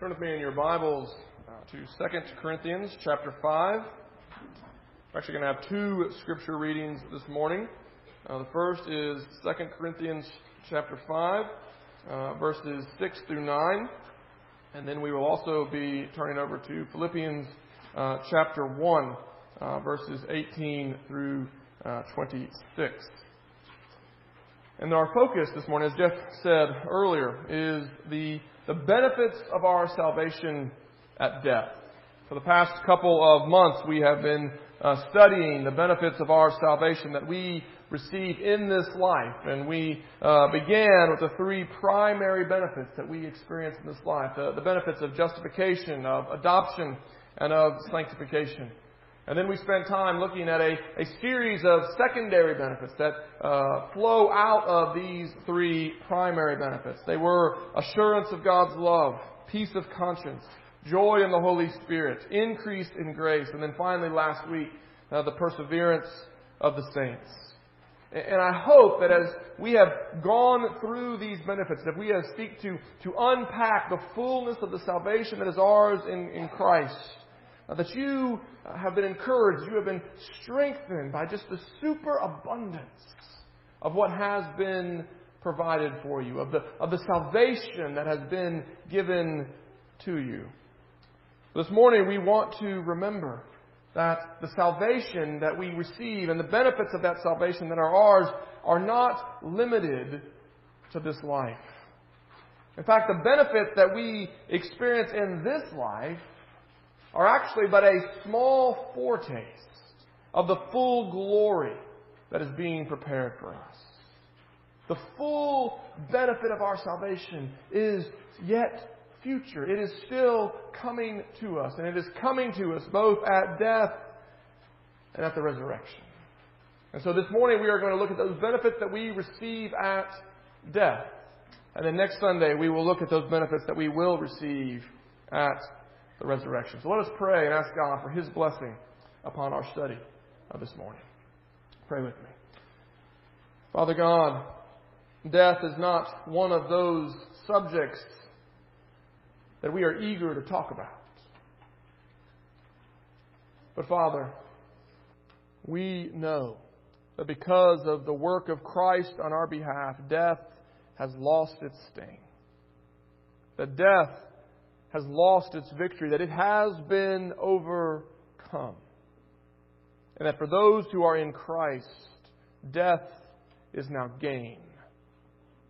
Turn with me in your Bibles uh, to 2 Corinthians chapter 5. We're actually going to have two scripture readings this morning. Uh, the first is 2 Corinthians chapter 5, uh, verses 6 through 9. And then we will also be turning over to Philippians uh, chapter 1, uh, verses 18 through uh, 26. And our focus this morning, as Jeff said earlier, is the, the benefits of our salvation at death. For the past couple of months, we have been uh, studying the benefits of our salvation that we receive in this life. And we uh, began with the three primary benefits that we experience in this life the, the benefits of justification, of adoption, and of sanctification. And then we spent time looking at a, a series of secondary benefits that uh, flow out of these three primary benefits. They were assurance of God's love, peace of conscience, joy in the Holy Spirit, increase in grace, and then finally last week, uh, the perseverance of the saints. And I hope that as we have gone through these benefits, that we have seek to, to unpack the fullness of the salvation that is ours in, in Christ, that you uh, have been encouraged, you have been strengthened by just the superabundance of what has been provided for you, of the, of the salvation that has been given to you. This morning we want to remember that the salvation that we receive and the benefits of that salvation that are ours are not limited to this life. In fact, the benefits that we experience in this life are actually but a small foretaste of the full glory that is being prepared for us. The full benefit of our salvation is yet future. It is still coming to us, and it is coming to us both at death and at the resurrection. And so this morning we are going to look at those benefits that we receive at death. And then next Sunday we will look at those benefits that we will receive at the resurrection. So let us pray and ask God for His blessing upon our study of this morning. Pray with me. Father God, death is not one of those subjects that we are eager to talk about. But Father, we know that because of the work of Christ on our behalf, death has lost its sting. That death has lost its victory, that it has been overcome. And that for those who are in Christ, death is now gain.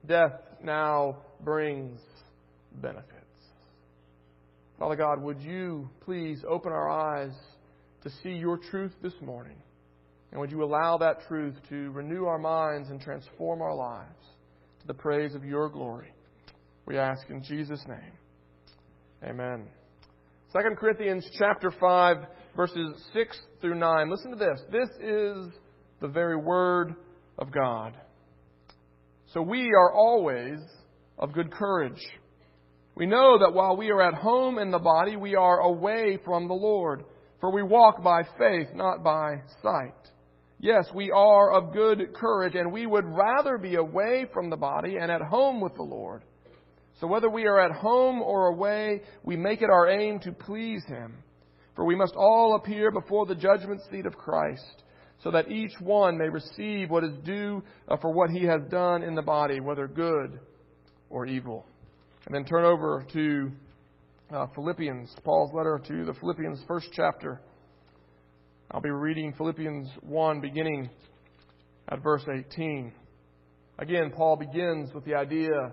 Death now brings benefits. Father God, would you please open our eyes to see your truth this morning? And would you allow that truth to renew our minds and transform our lives to the praise of your glory? We ask in Jesus' name. Amen. 2 Corinthians chapter 5 verses 6 through 9. Listen to this. This is the very word of God. So we are always of good courage. We know that while we are at home in the body, we are away from the Lord. For we walk by faith, not by sight. Yes, we are of good courage, and we would rather be away from the body and at home with the Lord. So whether we are at home or away, we make it our aim to please Him. For we must all appear before the judgment seat of Christ, so that each one may receive what is due for what he has done in the body, whether good or evil. And then turn over to uh, Philippians, Paul's letter to the Philippians, first chapter. I'll be reading Philippians 1, beginning at verse 18. Again, Paul begins with the idea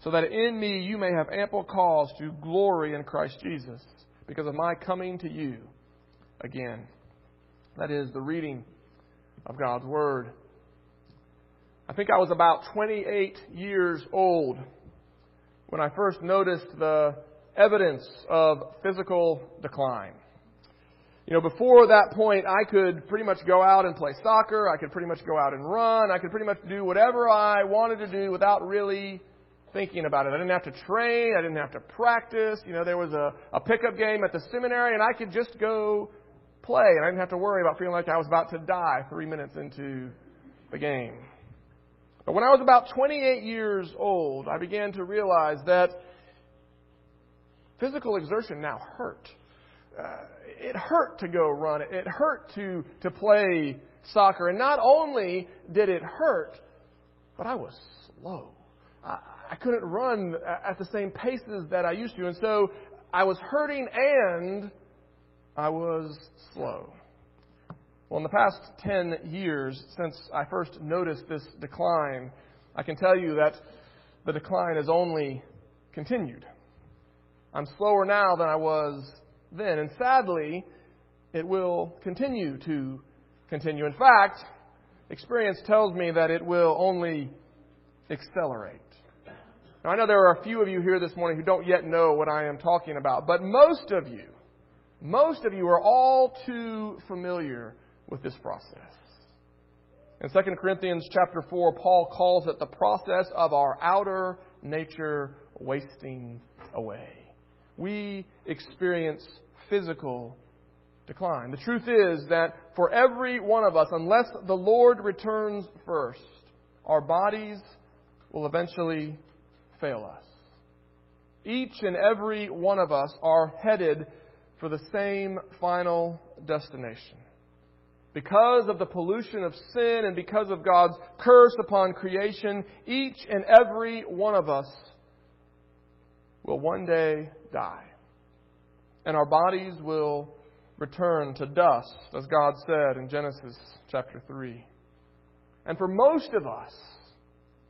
so that in me you may have ample cause to glory in Christ Jesus because of my coming to you again. That is the reading of God's Word. I think I was about 28 years old when I first noticed the evidence of physical decline. You know, before that point, I could pretty much go out and play soccer. I could pretty much go out and run. I could pretty much do whatever I wanted to do without really thinking about it. I didn't have to train. I didn't have to practice. You know, there was a, a pickup game at the seminary, and I could just go play, and I didn't have to worry about feeling like I was about to die three minutes into the game. But when I was about 28 years old, I began to realize that physical exertion now hurt. Uh, it hurt to go run. It hurt to, to play soccer. And not only did it hurt, but I was slow. I couldn't run at the same paces that I used to. And so I was hurting and I was slow. Well, in the past 10 years, since I first noticed this decline, I can tell you that the decline has only continued. I'm slower now than I was then, and sadly, it will continue to continue. In fact, experience tells me that it will only accelerate. Now, I know there are a few of you here this morning who don't yet know what I am talking about, but most of you, most of you are all too familiar with this process. In 2 Corinthians chapter 4, Paul calls it the process of our outer nature wasting away. We experience physical decline. The truth is that for every one of us, unless the Lord returns first, our bodies will eventually fail us. Each and every one of us are headed for the same final destination because of the pollution of sin and because of God's curse upon creation, each and every one of us will one day die. And our bodies will return to dust, as God said in Genesis chapter 3. And for most of us,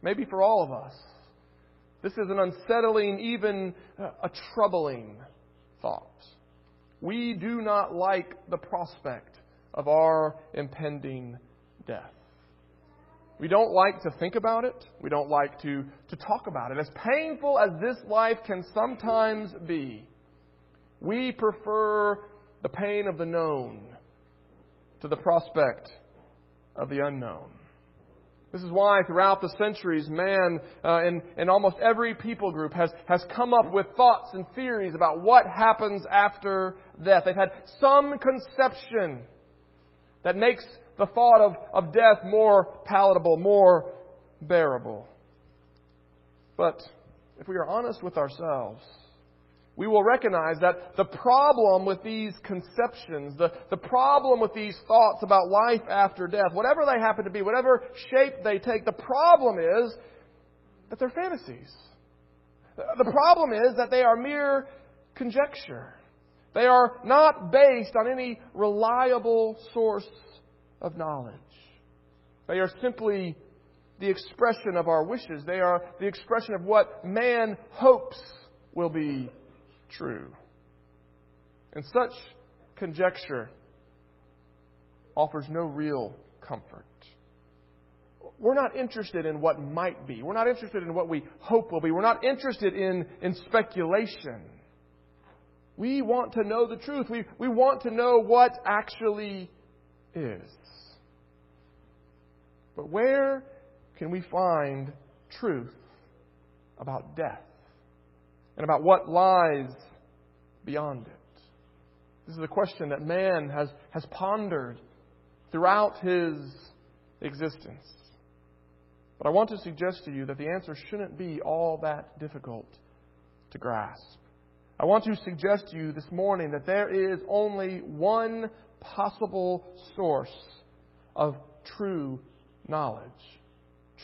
maybe for all of us, this is an unsettling, even uh, a troubling thought. We do not like the prospect of our impending death. We don't like to think about it. We don't like to, to talk about it. As painful as this life can sometimes be, we prefer the pain of the known to the prospect of the unknown. This is why throughout the centuries, man uh, in, in almost every people group has, has come up with thoughts and theories about what happens after death. They've had some conception that makes the thought of, of death more palatable, more bearable. But if we are honest with ourselves, we will recognize that the problem with these conceptions, the, the problem with these thoughts about life after death, whatever they happen to be, whatever shape they take, the problem is that they're fantasies. The problem is that they are mere conjecture. They are not based on any reliable source of knowledge. They are simply the expression of our wishes. They are the expression of what man hopes will be true. And such conjecture offers no real comfort. We're not interested in what might be. We're not interested in what we hope will be. We're not interested in, in speculation. We want to know the truth. We, we want to know what actually is. But where can we find truth about death and about what lies beyond it? This is a question that man has, has pondered throughout his existence. But I want to suggest to you that the answer shouldn't be all that difficult to grasp. I want to suggest to you this morning that there is only one possible source of true knowledge.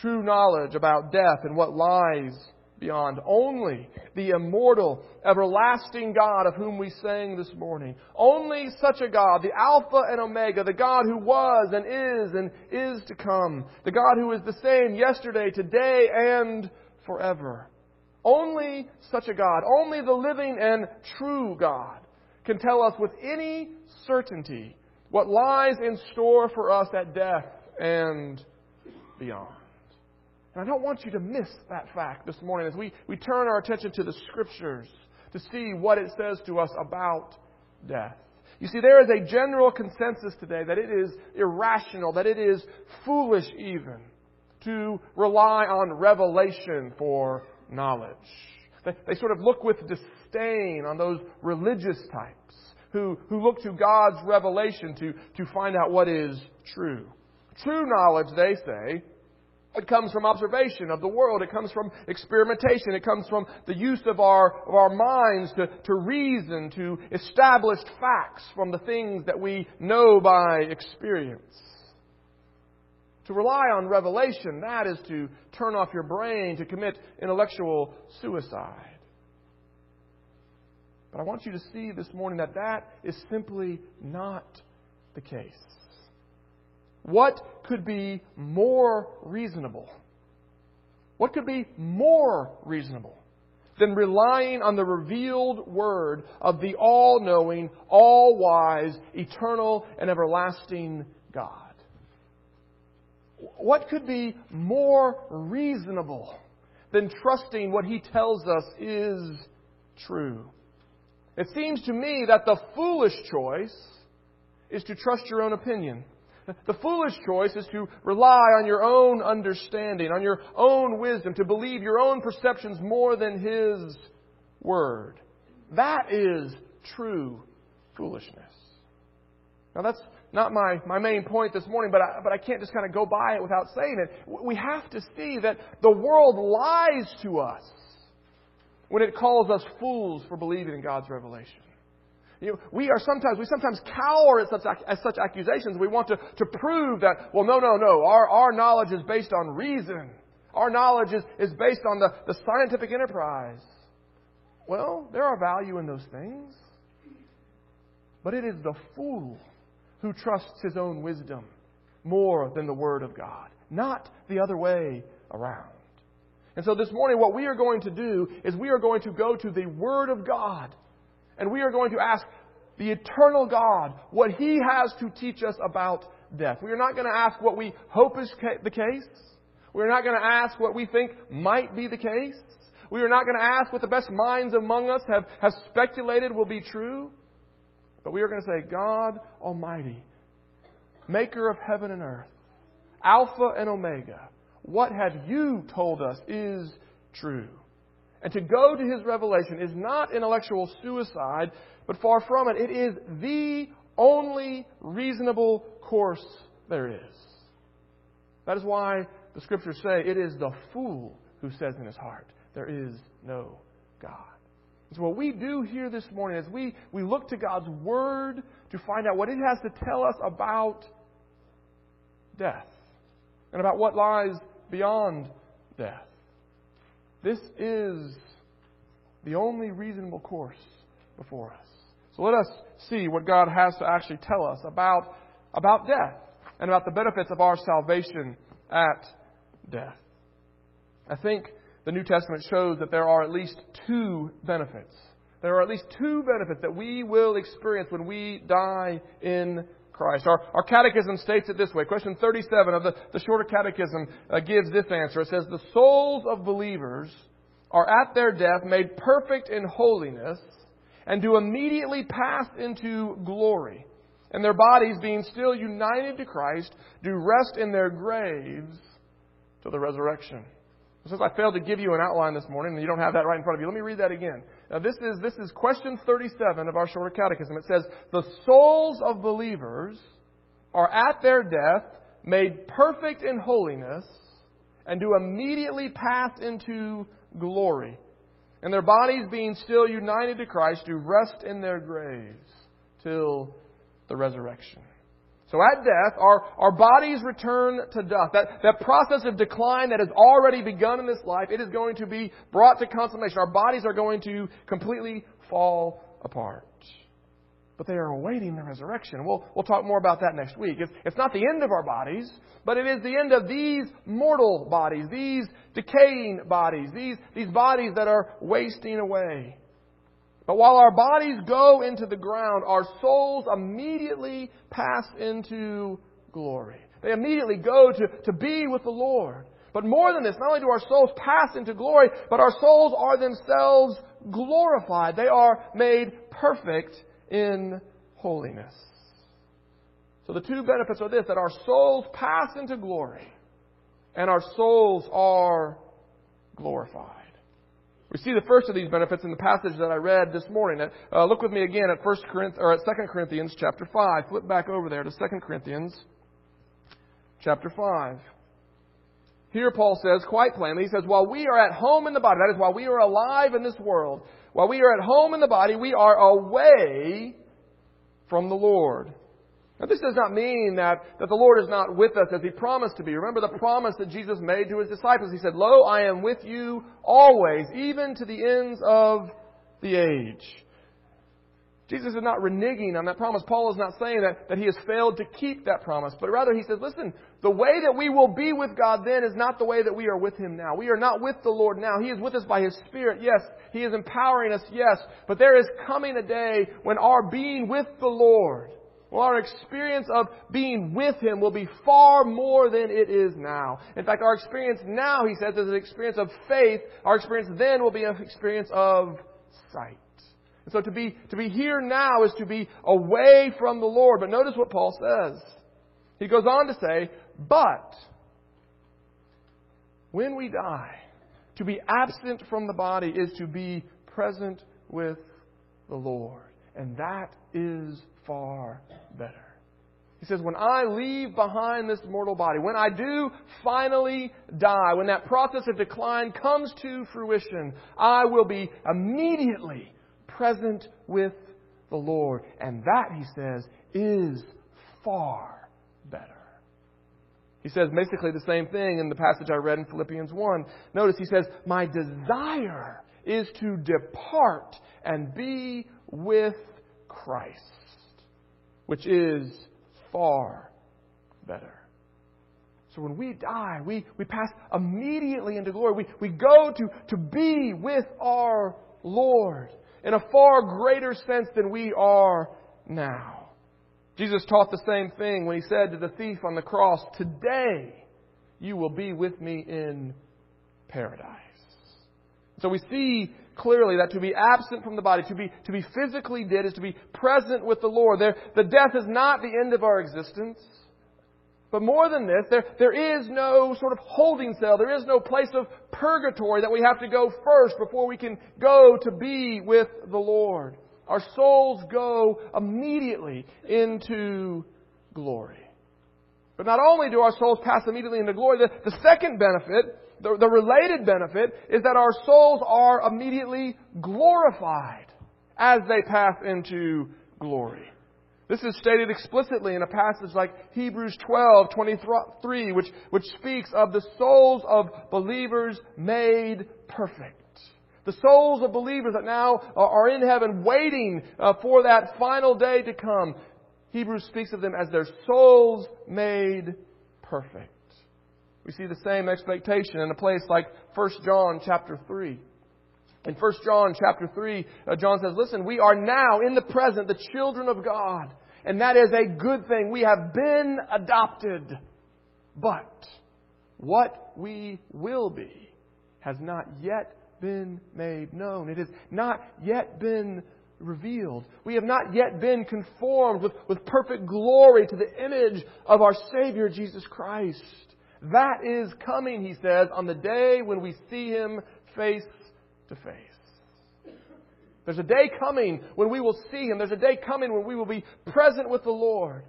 True knowledge about death and what lies beyond. Only the immortal, everlasting God of whom we sang this morning. Only such a God, the Alpha and Omega, the God who was and is and is to come, the God who is the same yesterday, today, and forever. Only such a God, only the living and true God can tell us with any certainty what lies in store for us at death and beyond. And I don't want you to miss that fact this morning as we, we turn our attention to the Scriptures to see what it says to us about death. You see, there is a general consensus today that it is irrational, that it is foolish even to rely on revelation for knowledge. They, they sort of look with disdain on those religious types who, who look to God's revelation to, to find out what is true. True knowledge, they say, it comes from observation of the world. It comes from experimentation. It comes from the use of our, of our minds to, to reason, to established facts from the things that we know by experience. To rely on revelation, that is to turn off your brain, to commit intellectual suicide. But I want you to see this morning that that is simply not the case. What could be more reasonable? What could be more reasonable than relying on the revealed word of the all knowing, all wise, eternal, and everlasting God? What could be more reasonable than trusting what he tells us is true? It seems to me that the foolish choice is to trust your own opinion. The foolish choice is to rely on your own understanding, on your own wisdom, to believe your own perceptions more than His Word. That is true foolishness. Now, that's not my, my main point this morning, but I, but I can't just kind of go by it without saying it. We have to see that the world lies to us when it calls us fools for believing in God's revelation. You know, we are sometimes, we sometimes cower at such, at such accusations. We want to, to prove that, well, no, no, no. Our, our knowledge is based on reason. Our knowledge is, is based on the, the scientific enterprise. Well, there are value in those things. But it is the fool who trusts his own wisdom more than the Word of God, not the other way around. And so this morning, what we are going to do is we are going to go to the Word of God and we are going to ask the eternal God what He has to teach us about death. We are not going to ask what we hope is the case. We're not going to ask what we think might be the case. We are not going to ask what the best minds among us have, have speculated will be true. But we are going to say, God Almighty, maker of heaven and earth, Alpha and Omega, what have you told us is true? And to go to his revelation is not intellectual suicide, but far from it. It is the only reasonable course there is. That is why the scriptures say it is the fool who says in his heart, There is no God. So, what we do here this morning is we, we look to God's Word to find out what it has to tell us about death and about what lies beyond death. This is the only reasonable course before us. So let us see what God has to actually tell us about, about death and about the benefits of our salvation at death. I think the New Testament shows that there are at least two benefits. There are at least two benefits that we will experience when we die in Christ. Our, our catechism states it this way. Question 37 of the, the shorter catechism uh, gives this answer. It says, The souls of believers are at their death made perfect in holiness and do immediately pass into glory. And their bodies, being still united to Christ, do rest in their graves till the resurrection. Since I failed to give you an outline this morning, and you don't have that right in front of you, let me read that again. Now, this is, this is question 37 of our shorter catechism. It says, The souls of believers are at their death made perfect in holiness and do immediately pass into glory. And their bodies, being still united to Christ, do rest in their graves till the resurrection. So at death, our, our bodies return to dust. That, that process of decline that has already begun in this life, it is going to be brought to consummation. Our bodies are going to completely fall apart. But they are awaiting the resurrection. We'll, we'll talk more about that next week. It's, it's not the end of our bodies, but it is the end of these mortal bodies, these decaying bodies, these, these bodies that are wasting away. But while our bodies go into the ground, our souls immediately pass into glory. They immediately go to, to be with the Lord. But more than this, not only do our souls pass into glory, but our souls are themselves glorified. They are made perfect in holiness. So the two benefits are this that our souls pass into glory and our souls are glorified. We see the first of these benefits in the passage that I read this morning. Uh, look with me again at First Corinthians or at Second Corinthians chapter five. Flip back over there to Second Corinthians chapter five. Here Paul says quite plainly, he says, while we are at home in the body, that is, while we are alive in this world, while we are at home in the body, we are away from the Lord. Now, this does not mean that, that the Lord is not with us as He promised to be. Remember the promise that Jesus made to His disciples. He said, Lo, I am with you always, even to the ends of the age. Jesus is not reneging on that promise. Paul is not saying that, that he has failed to keep that promise, but rather he says, listen, the way that we will be with God then is not the way that we are with Him now. We are not with the Lord now. He is with us by His Spirit, yes. He is empowering us, yes. But there is coming a day when our being with the Lord well, our experience of being with Him will be far more than it is now. In fact, our experience now, he says, is an experience of faith. Our experience then will be an experience of sight. And so to be, to be here now is to be away from the Lord. But notice what Paul says. He goes on to say, but when we die, to be absent from the body is to be present with the Lord. And that is far better. He says, when I leave behind this mortal body, when I do finally die, when that process of decline comes to fruition, I will be immediately present with the Lord. And that, he says, is far better. He says basically the same thing in the passage I read in Philippians 1. Notice he says, My desire is to depart and be with Christ which is far better. So when we die, we, we pass immediately into glory. We, we go to, to be with our Lord in a far greater sense than we are now. Jesus taught the same thing when he said to the thief on the cross, Today you will be with me in paradise. So we see clearly that to be absent from the body, to be, to be physically dead, is to be present with the Lord. There, the death is not the end of our existence. But more than this, there, there is no sort of holding cell. There is no place of purgatory that we have to go first before we can go to be with the Lord. Our souls go immediately into glory. But not only do our souls pass immediately into glory, the, the second benefit the, the related benefit is that our souls are immediately glorified as they pass into glory. This is stated explicitly in a passage like Hebrews 12, 23, which, which speaks of the souls of believers made perfect. The souls of believers that now are in heaven waiting uh, for that final day to come. Hebrews speaks of them as their souls made perfect. We see the same expectation in a place like 1 John chapter 3. In 1 John chapter 3, uh, John says, Listen, we are now in the present the children of God, and that is a good thing. We have been adopted. But what we will be has not yet been made known. It has not yet been revealed. We have not yet been conformed with, with perfect glory to the image of our Savior Jesus Christ. That is coming, he says, on the day when we see him face to face. There's a day coming when we will see him. There's a day coming when we will be present with the Lord.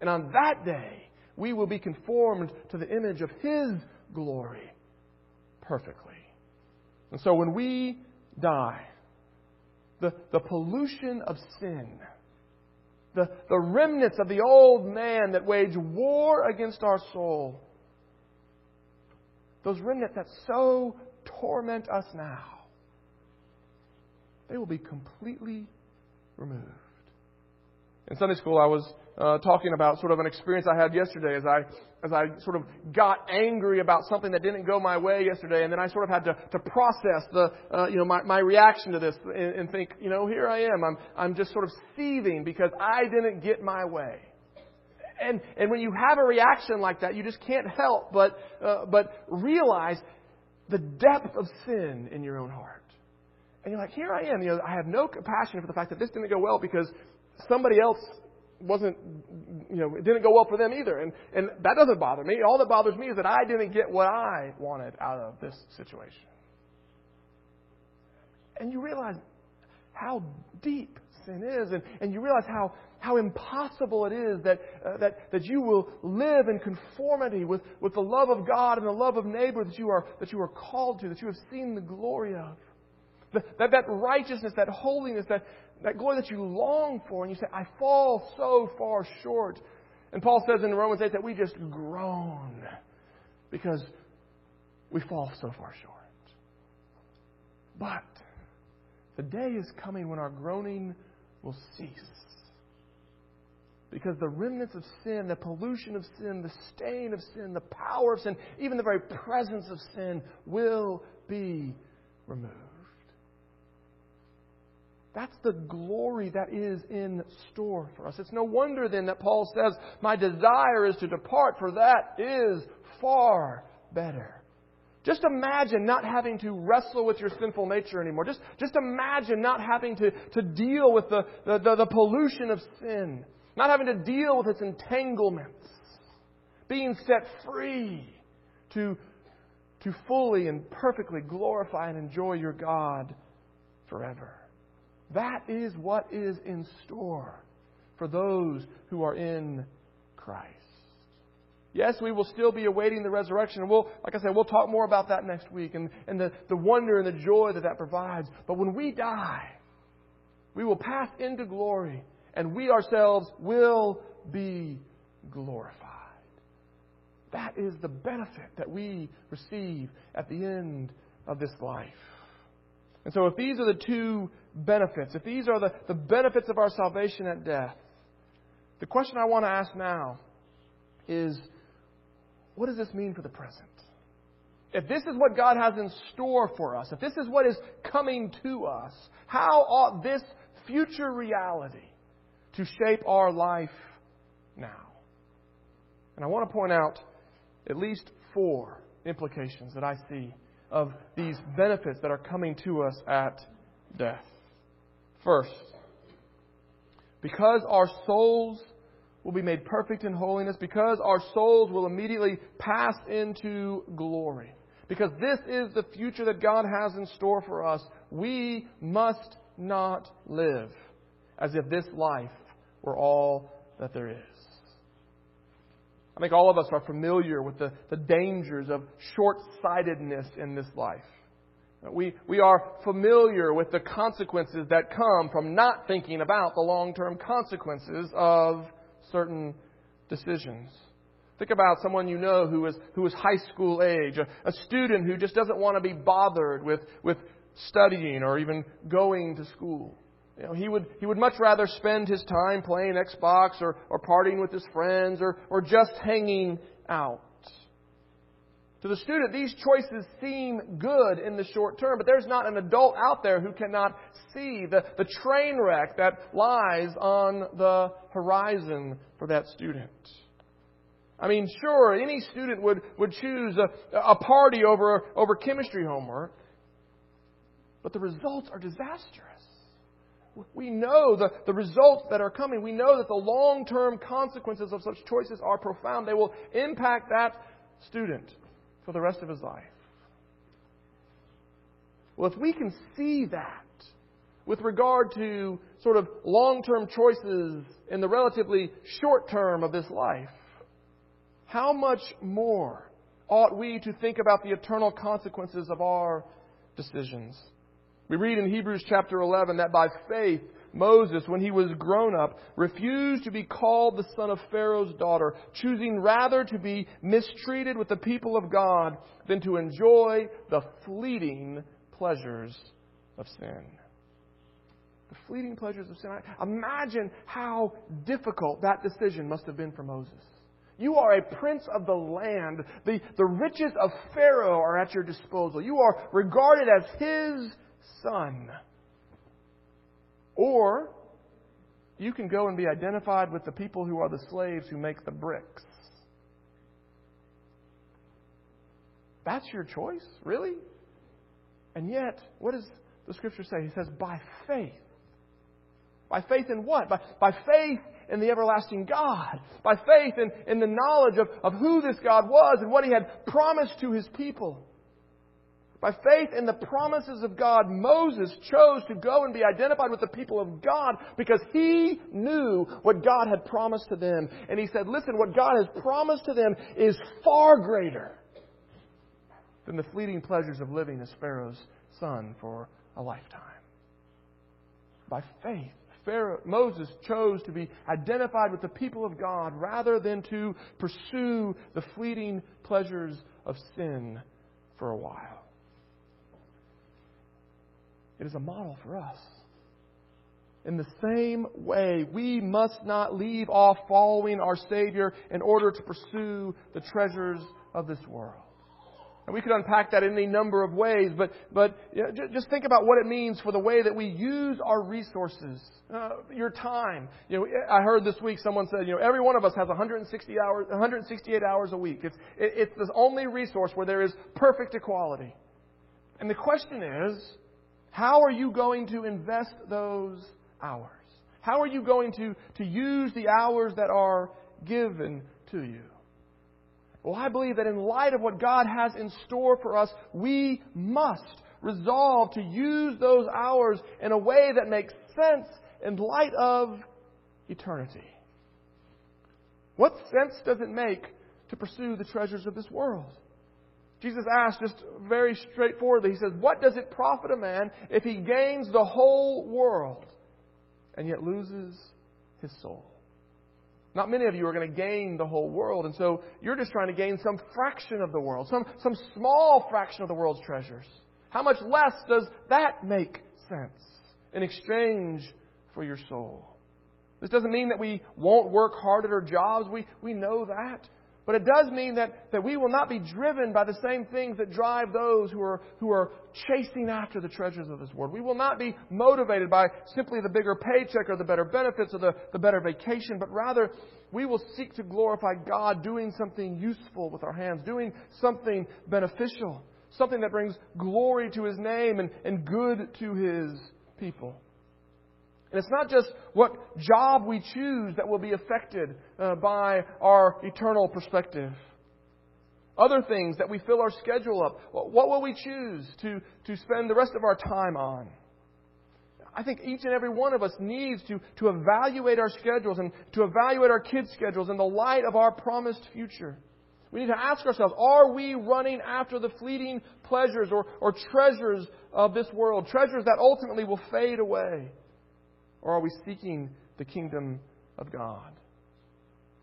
And on that day, we will be conformed to the image of his glory perfectly. And so when we die, the, the pollution of sin the, the remnants of the old man that wage war against our soul. Those remnants that so torment us now, they will be completely removed. In Sunday school, I was uh, talking about sort of an experience I had yesterday as I as I sort of got angry about something that didn't go my way yesterday, and then I sort of had to, to process the uh, you know my, my reaction to this and, and think you know here I am I'm I'm just sort of seething because I didn't get my way. And and when you have a reaction like that, you just can't help but uh, but realize the depth of sin in your own heart. And you're like, here I am. You know, I have no compassion for the fact that this didn't go well because somebody else wasn't, you know, it didn't go well for them either. And, and that doesn't bother me. All that bothers me is that I didn't get what I wanted out of this situation. And you realize how deep sin is, and, and you realize how, how impossible it is that, uh, that, that you will live in conformity with, with the love of God and the love of neighbor that you are, that you are called to, that you have seen the glory of. The, that, that righteousness, that holiness, that, that glory that you long for, and you say, I fall so far short. And Paul says in Romans 8 that we just groan because we fall so far short. But the day is coming when our groaning will cease. Because the remnants of sin, the pollution of sin, the stain of sin, the power of sin, even the very presence of sin will be removed. That's the glory that is in store for us. It's no wonder then that Paul says, My desire is to depart, for that is far better. Just imagine not having to wrestle with your sinful nature anymore. Just, just imagine not having to, to deal with the, the, the, the pollution of sin, not having to deal with its entanglements, being set free to, to fully and perfectly glorify and enjoy your God forever. That is what is in store for those who are in Christ. Yes, we will still be awaiting the resurrection. We'll, like I said, we'll talk more about that next week and, and the, the wonder and the joy that that provides. But when we die, we will pass into glory and we ourselves will be glorified. That is the benefit that we receive at the end of this life. And so, if these are the two benefits, if these are the, the benefits of our salvation at death, the question I want to ask now is what does this mean for the present? If this is what God has in store for us, if this is what is coming to us, how ought this future reality to shape our life now? And I want to point out at least four implications that I see of these benefits that are coming to us at death. First, because our souls will be made perfect in holiness, because our souls will immediately pass into glory, because this is the future that God has in store for us, we must not live as if this life were all that there is. I think all of us are familiar with the, the dangers of short sightedness in this life. We, we are familiar with the consequences that come from not thinking about the long term consequences of certain decisions. Think about someone you know who is, who is high school age, a, a student who just doesn't want to be bothered with, with studying or even going to school. You know, he would, he would much rather spend his time playing Xbox or, or partying with his friends or, or just hanging out. To the student, these choices seem good in the short term, but there's not an adult out there who cannot see the, the train wreck that lies on the horizon for that student. I mean, sure, any student would, would choose a, a party over, over chemistry homework, but the results are disastrous. We know the, the results that are coming. We know that the long term consequences of such choices are profound. They will impact that student for the rest of his life. Well, if we can see that with regard to sort of long term choices in the relatively short term of this life, how much more ought we to think about the eternal consequences of our decisions? We read in Hebrews chapter 11 that by faith Moses, when he was grown up, refused to be called the son of Pharaoh's daughter, choosing rather to be mistreated with the people of God than to enjoy the fleeting pleasures of sin. The fleeting pleasures of sin. Imagine how difficult that decision must have been for Moses. You are a prince of the land. The, the riches of Pharaoh are at your disposal. You are regarded as his son. Or you can go and be identified with the people who are the slaves who make the bricks. That's your choice, really? And yet, what does the scripture say? He says, by faith. By faith in what? By, by faith in the everlasting God, by faith in, in the knowledge of, of who this God was and what He had promised to His people. By faith in the promises of God, Moses chose to go and be identified with the people of God because he knew what God had promised to them. And he said, Listen, what God has promised to them is far greater than the fleeting pleasures of living as Pharaoh's son for a lifetime. By faith, Pharaoh, Moses chose to be identified with the people of God rather than to pursue the fleeting pleasures of sin for a while. It is a model for us. In the same way, we must not leave off following our Savior in order to pursue the treasures of this world. And we could unpack that in any number of ways, but, but you know, just think about what it means for the way that we use our resources. Uh, your time. You know, I heard this week someone said, you know, every one of us has 160 hours, 168 hours a week. It's, it, it's the only resource where there is perfect equality. And the question is, how are you going to invest those hours? How are you going to, to use the hours that are given to you? Well, I believe that in light of what God has in store for us, we must resolve to use those hours in a way that makes sense in light of eternity. What sense does it make to pursue the treasures of this world? Jesus asked just very straightforwardly, He says, What does it profit a man if he gains the whole world and yet loses his soul? Not many of you are going to gain the whole world, and so you're just trying to gain some fraction of the world, some, some small fraction of the world's treasures. How much less does that make sense in exchange for your soul? This doesn't mean that we won't work hard at our jobs. We, we know that. But it does mean that, that we will not be driven by the same things that drive those who are, who are chasing after the treasures of this world. We will not be motivated by simply the bigger paycheck or the better benefits or the, the better vacation, but rather we will seek to glorify God doing something useful with our hands, doing something beneficial, something that brings glory to His name and, and good to His people. And it's not just what job we choose that will be affected uh, by our eternal perspective. Other things that we fill our schedule up. What will we choose to, to spend the rest of our time on? I think each and every one of us needs to, to evaluate our schedules and to evaluate our kids' schedules in the light of our promised future. We need to ask ourselves, are we running after the fleeting pleasures or, or treasures of this world? Treasures that ultimately will fade away. Or are we seeking the kingdom of God?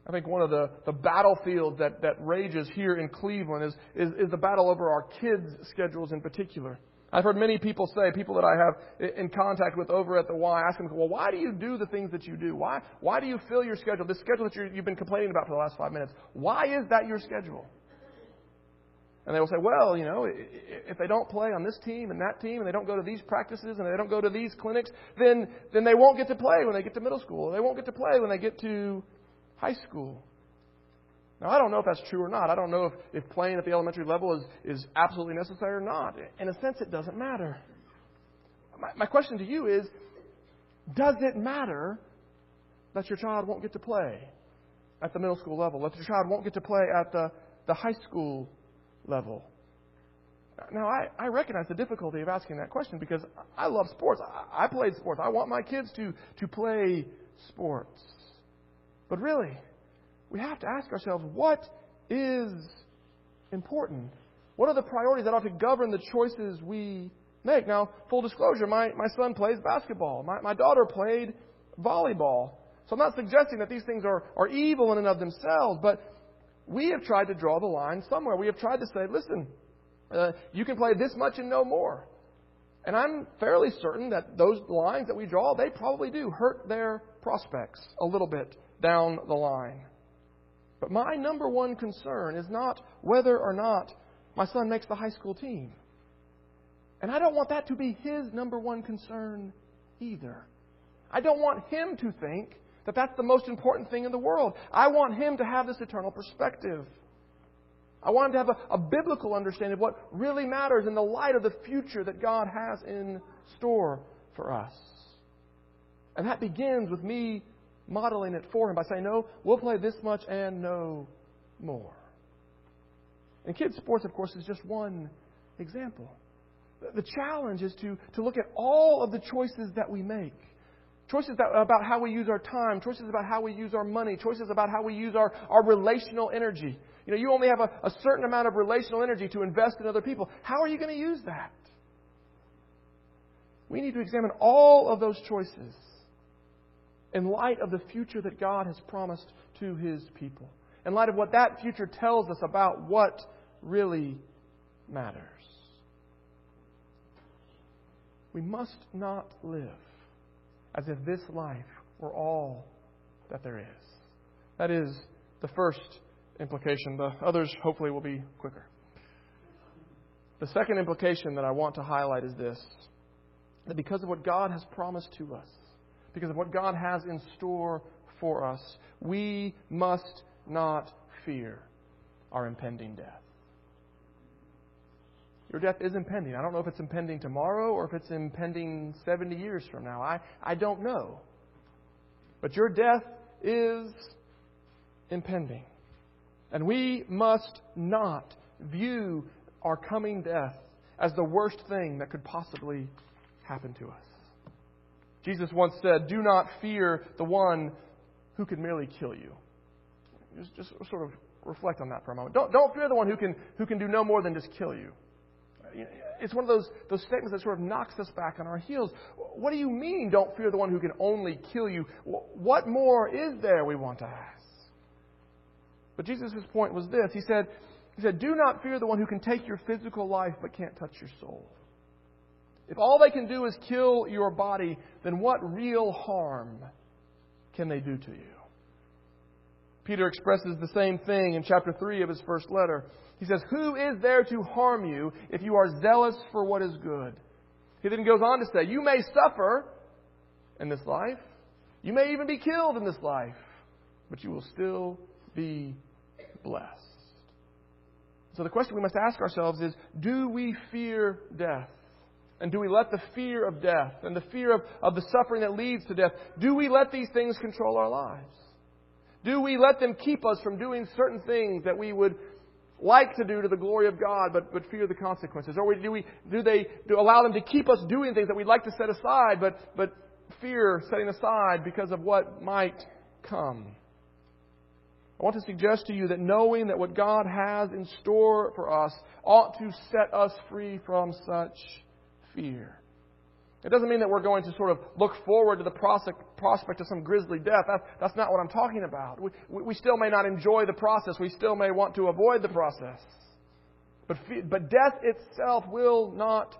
I think one of the, the battlefields that, that rages here in Cleveland is, is, is the battle over our kids' schedules in particular. I've heard many people say, people that I have in contact with over at the Y, ask them, well, why do you do the things that you do? Why, why do you fill your schedule? This schedule that you've been complaining about for the last five minutes, why is that your schedule? And they will say, well, you know, if they don't play on this team and that team, and they don't go to these practices and they don't go to these clinics, then, then they won't get to play when they get to middle school. They won't get to play when they get to high school. Now, I don't know if that's true or not. I don't know if, if playing at the elementary level is, is absolutely necessary or not. In a sense, it doesn't matter. My, my question to you is Does it matter that your child won't get to play at the middle school level, that your child won't get to play at the, the high school level? Now, I, I recognize the difficulty of asking that question because I love sports. I, I played sports. I want my kids to, to play sports. But really, we have to ask ourselves what is important? What are the priorities that ought to govern the choices we make. Now, full disclosure, my, my son plays basketball. My, my daughter played volleyball. So I'm not suggesting that these things are, are evil in and of themselves, but we have tried to draw the line somewhere. We have tried to say, listen, uh, you can play this much and no more. And I'm fairly certain that those lines that we draw, they probably do hurt their prospects a little bit down the line. But my number one concern is not whether or not my son makes the high school team. And I don't want that to be his number one concern either. I don't want him to think that that's the most important thing in the world. I want him to have this eternal perspective. I want him to have a, a biblical understanding of what really matters in the light of the future that God has in store for us. And that begins with me modeling it for him by saying, no, we'll play this much and no more. And kids' sports, of course, is just one example. The challenge is to, to look at all of the choices that we make. Choices that, about how we use our time, choices about how we use our money, choices about how we use our, our relational energy. You know, you only have a, a certain amount of relational energy to invest in other people. How are you going to use that? We need to examine all of those choices in light of the future that God has promised to His people, in light of what that future tells us about what really matters. We must not live as if this life were all that there is. That is the first implication. The others, hopefully, will be quicker. The second implication that I want to highlight is this that because of what God has promised to us, because of what God has in store for us, we must not fear our impending death. Your death is impending. I don't know if it's impending tomorrow or if it's impending 70 years from now. I, I don't know. But your death is impending. And we must not view our coming death as the worst thing that could possibly happen to us. Jesus once said, Do not fear the one who can merely kill you. Just, just sort of reflect on that for a moment. Don't, don't fear the one who can, who can do no more than just kill you. It's one of those, those statements that sort of knocks us back on our heels. What do you mean, don't fear the one who can only kill you? What more is there, we want to ask? But Jesus' point was this. He said, he said, Do not fear the one who can take your physical life but can't touch your soul. If all they can do is kill your body, then what real harm can they do to you? Peter expresses the same thing in chapter 3 of his first letter. He says, Who is there to harm you if you are zealous for what is good? He then goes on to say, You may suffer in this life. You may even be killed in this life, but you will still be blessed. So the question we must ask ourselves is do we fear death? And do we let the fear of death and the fear of, of the suffering that leads to death, do we let these things control our lives? Do we let them keep us from doing certain things that we would like to do to the glory of God, but, but fear the consequences? Or do, we, do they do allow them to keep us doing things that we'd like to set aside, but, but fear setting aside because of what might come? I want to suggest to you that knowing that what God has in store for us ought to set us free from such fear. It doesn't mean that we're going to sort of look forward to the prospect of some grisly death. That's, not what I'm talking about. We, we still may not enjoy the process. We still may want to avoid the process. But, but death itself will not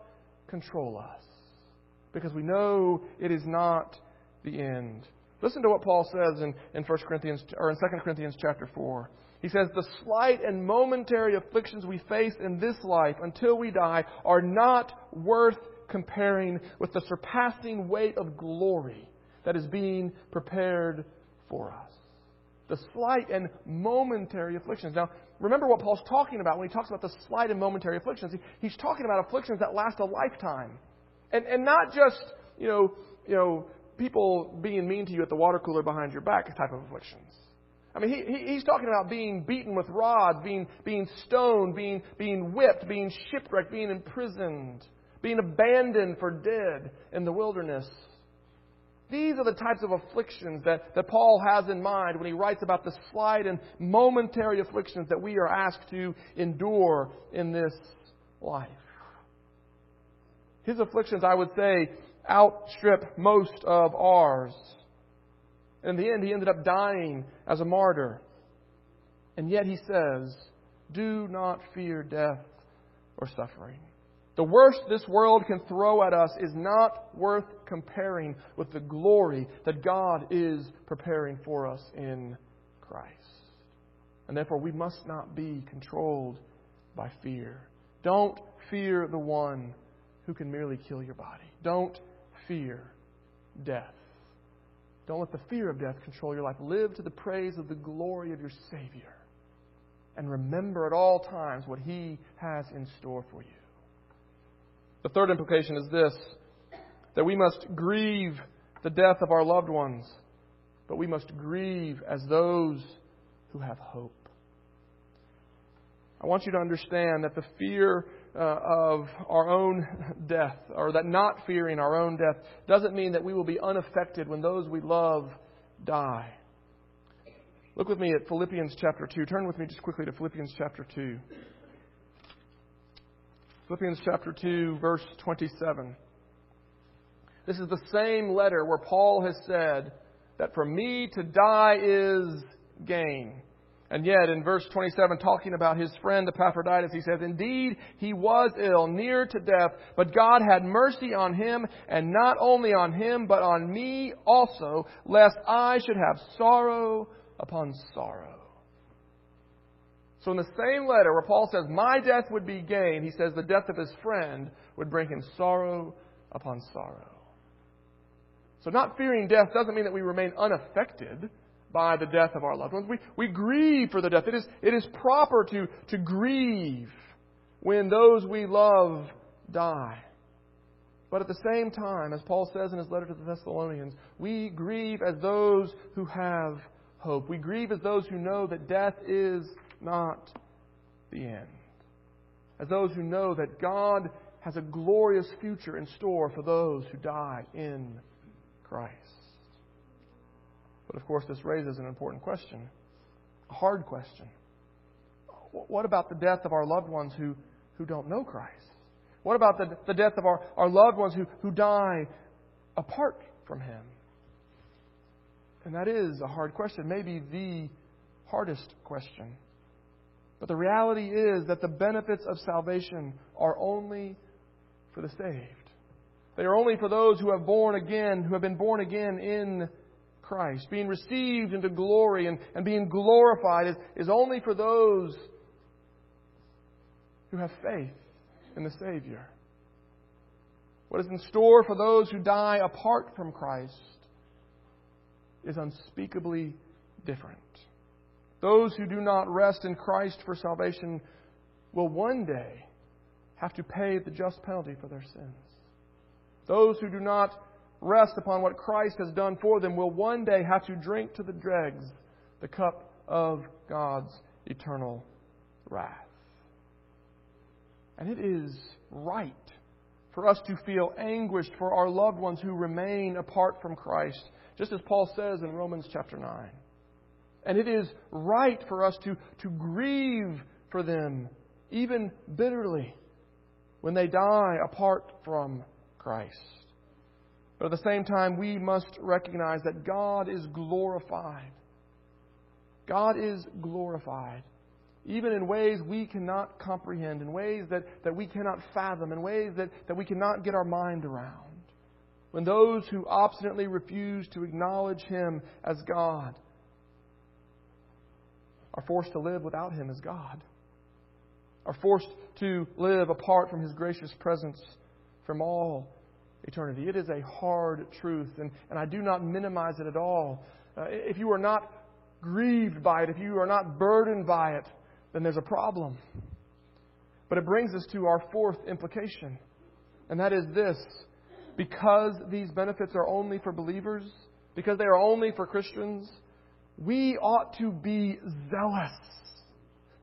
control us because we know it is not the end. Listen to what Paul says in, in 1 Corinthians or in 2 Corinthians chapter 4. He says, The slight and momentary afflictions we face in this life until we die are not worth comparing with the surpassing weight of glory that is being prepared for us. The slight and momentary afflictions. Now, remember what Paul's talking about when he talks about the slight and momentary afflictions. He, he's talking about afflictions that last a lifetime. And, and not just, you know, you know, people being mean to you at the water cooler behind your back type of afflictions. I mean, he, he's talking about being beaten with rods, being, being stoned, being, being whipped, being shipwrecked, being imprisoned, being abandoned for dead in the wilderness. These are the types of afflictions that, that Paul has in mind when he writes about the slight and momentary afflictions that we are asked to endure in this life. His afflictions, I would say, outstrip most of ours. In the end, he ended up dying as a martyr. And yet he says, Do not fear death or suffering. The worst this world can throw at us is not worth comparing with the glory that God is preparing for us in Christ. And therefore, we must not be controlled by fear. Don't fear the one who can merely kill your body. Don't fear death. Don't let the fear of death control your life. Live to the praise of the glory of your Savior. And remember at all times what He has in store for you. The third implication is this that we must grieve the death of our loved ones, but we must grieve as those who have hope. I want you to understand that the fear uh, of our own death, or that not fearing our own death, doesn't mean that we will be unaffected when those we love die. Look with me at Philippians chapter 2. Turn with me just quickly to Philippians chapter 2. Philippians chapter 2, verse 27. This is the same letter where Paul has said that for me to die is gain. And yet, in verse 27, talking about his friend Epaphroditus, he says, Indeed, he was ill, near to death, but God had mercy on him, and not only on him, but on me also, lest I should have sorrow upon sorrow. So, in the same letter where Paul says, My death would be gain, he says the death of his friend would bring him sorrow upon sorrow. So, not fearing death doesn't mean that we remain unaffected by the death of our loved ones. We, we grieve for the death. It is, it is proper to, to grieve when those we love die. But at the same time, as Paul says in his letter to the Thessalonians, we grieve as those who have hope. We grieve as those who know that death is not the end. As those who know that God has a glorious future in store for those who die in Christ. But of course, this raises an important question, a hard question. What about the death of our loved ones who, who don't know Christ? What about the, the death of our, our loved ones who, who die apart from Him? And that is a hard question, maybe the hardest question. But the reality is that the benefits of salvation are only for the saved. They are only for those who have born again, who have been born again in Christ. Being received into glory and, and being glorified is, is only for those who have faith in the Savior. What is in store for those who die apart from Christ is unspeakably different. Those who do not rest in Christ for salvation will one day have to pay the just penalty for their sins. Those who do not rest upon what Christ has done for them will one day have to drink to the dregs the cup of God's eternal wrath. And it is right for us to feel anguished for our loved ones who remain apart from Christ, just as Paul says in Romans chapter 9. And it is right for us to, to grieve for them, even bitterly, when they die apart from Christ. But at the same time, we must recognize that God is glorified. God is glorified, even in ways we cannot comprehend, in ways that, that we cannot fathom, in ways that, that we cannot get our mind around. When those who obstinately refuse to acknowledge Him as God are forced to live without Him as God, are forced to live apart from His gracious presence from all eternity. It is a hard truth, and, and I do not minimize it at all. Uh, if you are not grieved by it, if you are not burdened by it, then there's a problem. But it brings us to our fourth implication, and that is this because these benefits are only for believers, because they are only for Christians, we ought to be zealous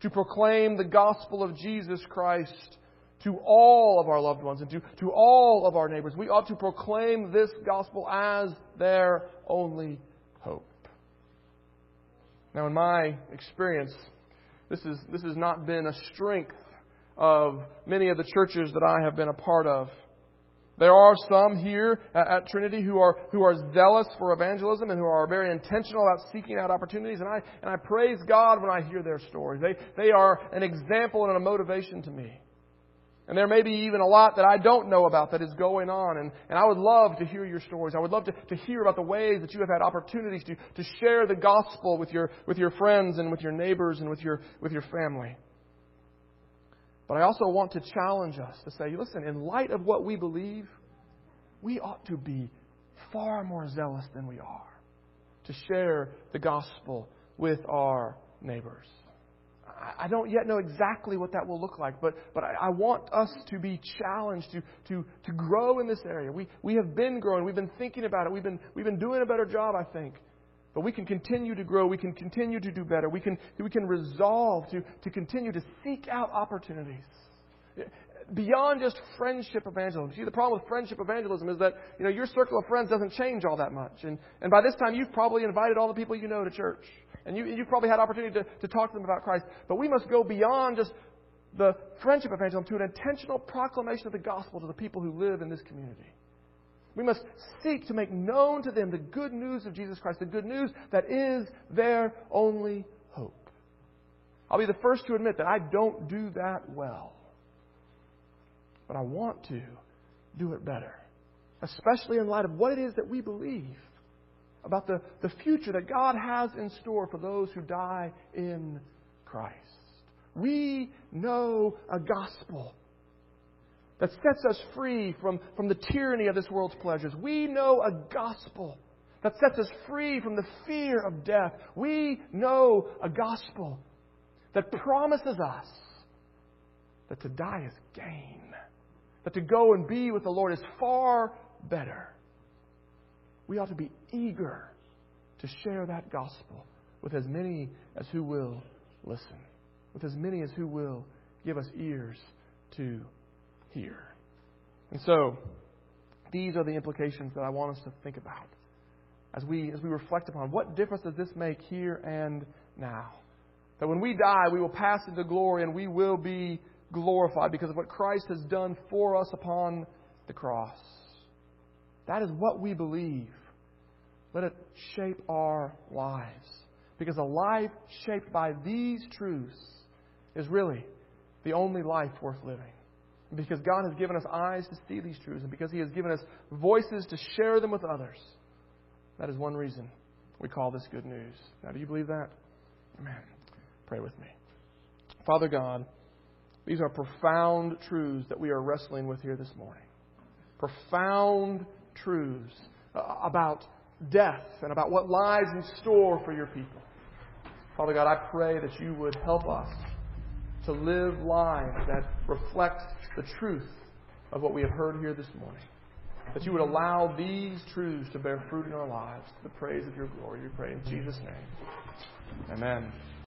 to proclaim the gospel of Jesus Christ to all of our loved ones and to, to all of our neighbors. We ought to proclaim this gospel as their only hope. Now, in my experience, this, is, this has not been a strength of many of the churches that I have been a part of. There are some here at, Trinity who are, who are zealous for evangelism and who are very intentional about seeking out opportunities. And I, and I praise God when I hear their stories. They, they are an example and a motivation to me. And there may be even a lot that I don't know about that is going on. And, and I would love to hear your stories. I would love to, to hear about the ways that you have had opportunities to, to share the gospel with your, with your friends and with your neighbors and with your, with your family. But I also want to challenge us to say, listen, in light of what we believe, we ought to be far more zealous than we are to share the gospel with our neighbors. I don't yet know exactly what that will look like, but, but I, I, want us to be challenged to, to, to grow in this area. We, we have been growing. We've been thinking about it. We've been, we've been doing a better job, I think. But we can continue to grow. We can continue to do better. We can, we can resolve to, to continue to seek out opportunities. Beyond just friendship evangelism. See, the problem with friendship evangelism is that, you know, your circle of friends doesn't change all that much. And, and by this time, you've probably invited all the people you know to church. And you, you've probably had opportunity to, to talk to them about Christ. But we must go beyond just the friendship evangelism to an intentional proclamation of the gospel to the people who live in this community. We must seek to make known to them the good news of Jesus Christ, the good news that is their only hope. I'll be the first to admit that I don't do that well. But I want to do it better, especially in light of what it is that we believe about the, the future that God has in store for those who die in Christ. We know a gospel that sets us free from, from the tyranny of this world's pleasures. We know a gospel that sets us free from the fear of death. We know a gospel that promises us that to die is gain, that to go and be with the Lord is far better. We ought to be eager to share that gospel with as many as who will listen, with as many as who will give us ears to hear. And so, these are the implications that I want us to think about as we, as we reflect upon what difference does this make here and now. That when we die, we will pass into glory and we will be glorified because of what Christ has done for us upon the cross. That is what we believe. Let it shape our lives. Because a life shaped by these truths is really the only life worth living because God has given us eyes to see these truths, and because He has given us voices to share them with others. That is one reason we call this good news. Now, do you believe that? Amen. Pray with me. Father God, these are profound truths that we are wrestling with here this morning. Profound truths uh, about death and about what lies in store for your people. Father God, I pray that you would help us to live lives that reflect the truth of what we have heard here this morning. That you would allow these truths to bear fruit in our lives to the praise of your glory. We pray in Jesus' name. Amen.